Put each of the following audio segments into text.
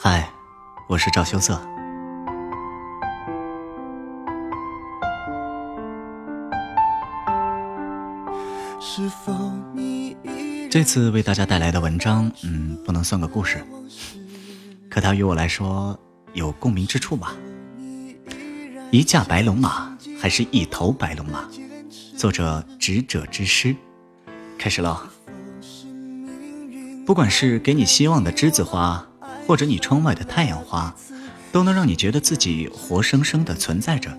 嗨，我是赵羞涩。这次为大家带来的文章，嗯，不能算个故事，可它与我来说有共鸣之处吧。一架白龙马，还是一头白龙马？作者执者之师，开始了。不管是给你希望的栀子花，或者你窗外的太阳花，都能让你觉得自己活生生的存在着。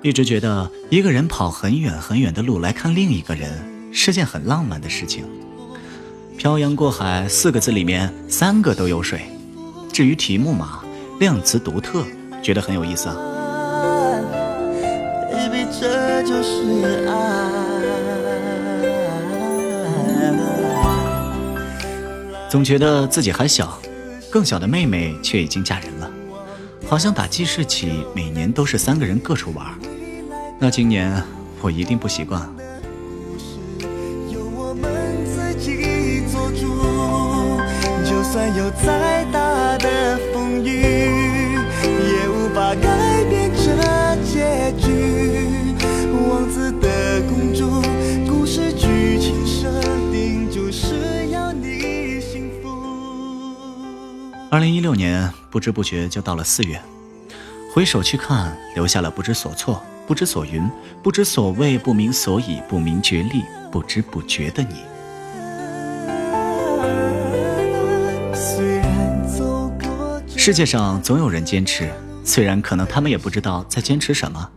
一直觉得一个人跑很远很远的路来看另一个人是件很浪漫的事情。漂洋过海四个字里面三个都有水。至于题目嘛，量词独特，觉得很有意思啊。Baby, 这就是爱总觉得自己还小，更小的妹妹却已经嫁人了，好像打记事起每年都是三个人各处玩。那今年我一定不习惯。有我们自己做主就算有再大二零一六年不知不觉就到了四月，回首去看，留下了不知所措。不知所云，不知所谓，不明所以，不明觉厉，不知不觉的你。世界上总有人坚持，虽然可能他们也不知道在坚持什么，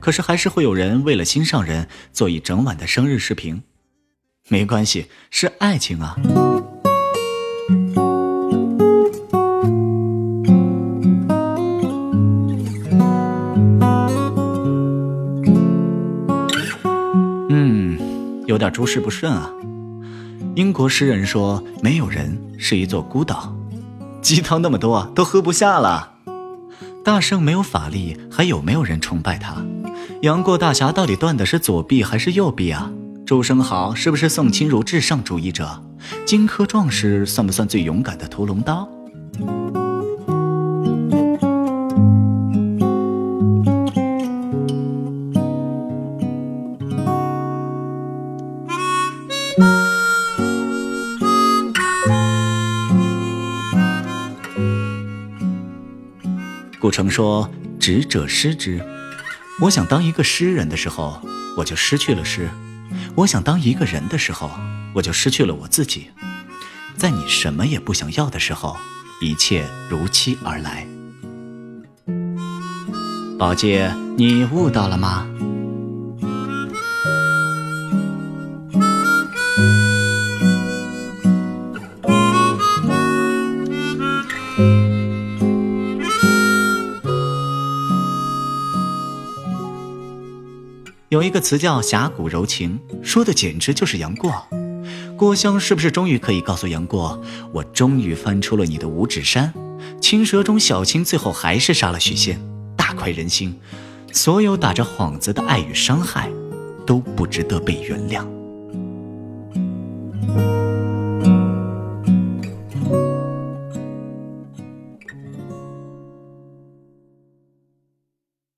可是还是会有人为了心上人做一整晚的生日视频。没关系，是爱情啊。有点诸事不顺啊！英国诗人说：“没有人是一座孤岛。”鸡汤那么多，都喝不下了。大圣没有法力，还有没有人崇拜他？杨过大侠到底断的是左臂还是右臂啊？朱生豪是不是宋清如至上主义者？荆轲壮士算不算最勇敢的屠龙刀？顾城说：“执者失之。”我想当一个诗人的时候，我就失去了诗；我想当一个人的时候，我就失去了我自己。在你什么也不想要的时候，一切如期而来。宝戒，你悟到了吗？有一个词叫侠骨柔情，说的简直就是杨过。郭襄是不是终于可以告诉杨过，我终于翻出了你的五指山？青蛇中小青最后还是杀了许仙，大快人心。所有打着幌子的爱与伤害，都不值得被原谅。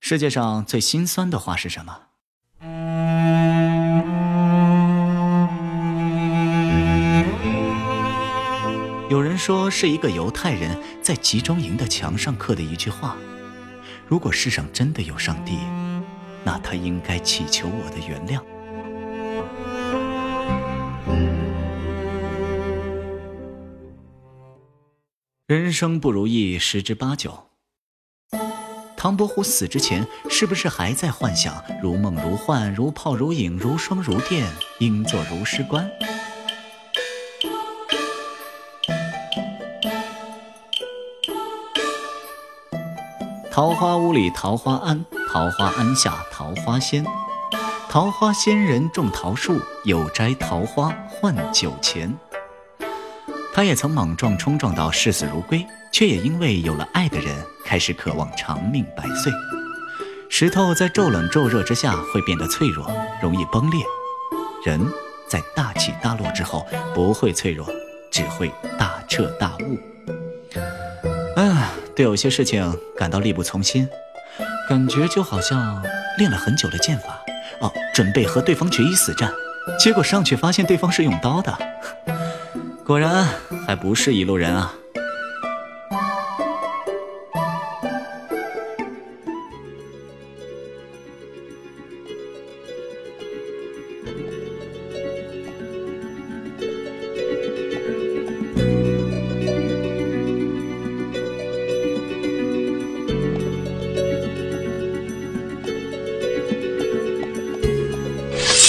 世界上最心酸的话是什么？有人说是一个犹太人在集中营的墙上刻的一句话：“如果世上真的有上帝，那他应该祈求我的原谅。”人生不如意十之八九。唐伯虎死之前，是不是还在幻想如梦如幻、如泡如影、如霜如电，应作如诗官？桃花坞里桃花庵，桃花庵下桃花仙。桃花仙人种桃树，有摘桃花换酒钱。他也曾莽撞冲撞到视死如归，却也因为有了爱的人，开始渴望长命百岁。石头在骤冷骤热之下会变得脆弱，容易崩裂；人在大起大落之后不会脆弱，只会大彻大悟。哎，对有些事情感到力不从心，感觉就好像练了很久的剑法，哦，准备和对方决一死战，结果上去发现对方是用刀的，果然还不是一路人啊。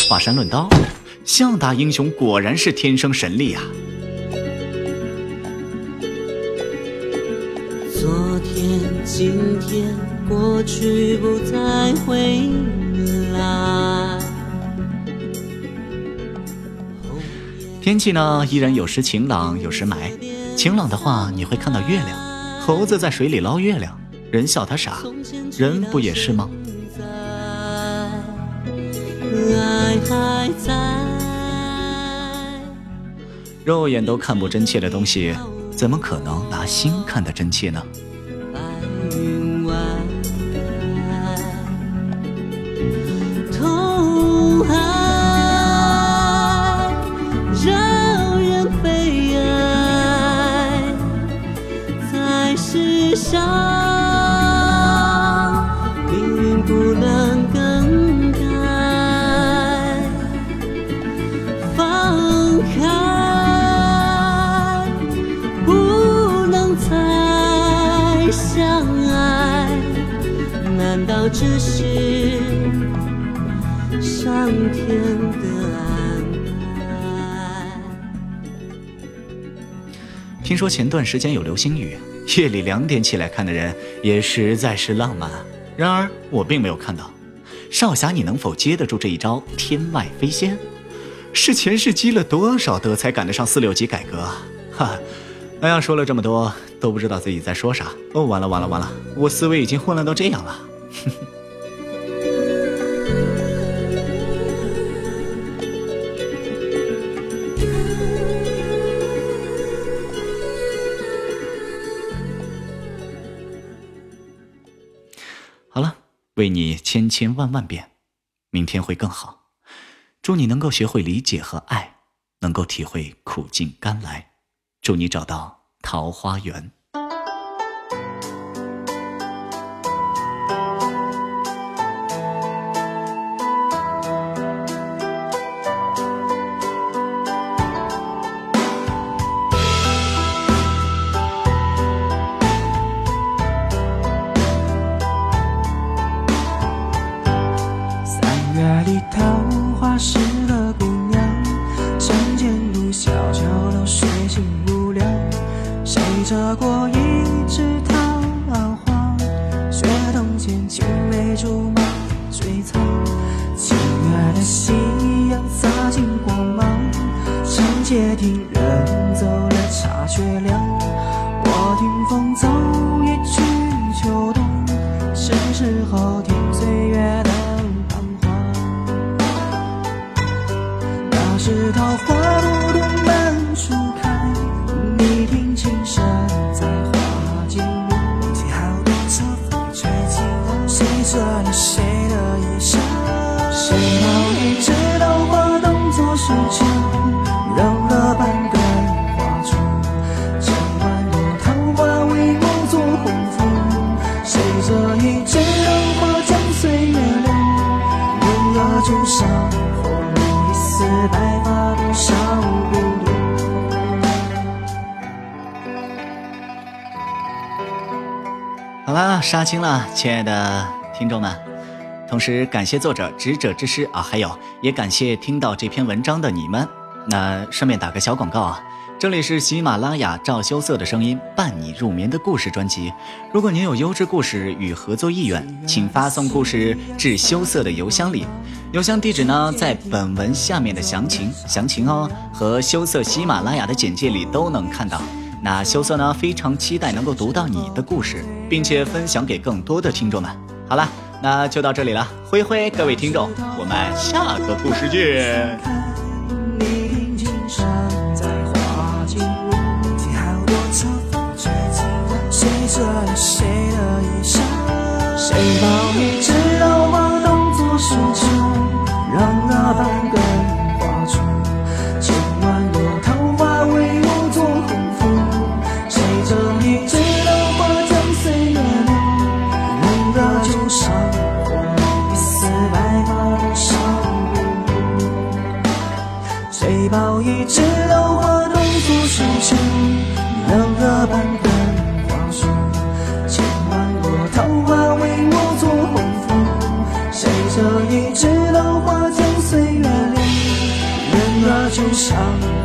华山论刀，向大英雄果然是天生神力啊！昨天、今天、过去不再回来。天气呢，依然有时晴朗，有时霾。晴朗的话，你会看到月亮。猴子在水里捞月亮，人笑他傻，人不也是吗？爱还在。肉眼都看不真切的东西，怎么可能拿心看得真切呢？只是上天的安排。听说前段时间有流星雨，夜里两点起来看的人也实在是浪漫。然而我并没有看到。少侠，你能否接得住这一招天外飞仙？是前世积了多少德才赶得上四六级改革啊？哈，哎呀，说了这么多都不知道自己在说啥。哦，完了完了完了，我思维已经混乱到这样了。哼 哼好了，为你千千万万遍，明天会更好。祝你能够学会理解和爱，能够体会苦尽甘来。祝你找到桃花源。十里桃花，是个姑娘。山间路，小桥流水清无量。谁折过一枝桃花？雪冬前，青梅竹马追苍。亲月的，夕阳洒进光芒。长街听人走了，茶却凉。我听风走，一去秋冬。是时候听岁月的。桃花朵朵满树开你听琴声在花间舞好多少风吹做了谁？啊杀青了，亲爱的听众们。同时感谢作者执者之师啊，还有也感谢听到这篇文章的你们。那顺便打个小广告啊。这里是喜马拉雅赵羞涩的声音伴你入眠的故事专辑。如果您有优质故事与合作意愿，请发送故事至羞涩的邮箱里。邮箱地址呢，在本文下面的详情详情哦，和羞涩喜马拉雅的简介里都能看到。那羞涩呢，非常期待能够读到你的故事，并且分享给更多的听众们。好了。那就到这里了，灰灰，各位听众，我们下个故事见。唱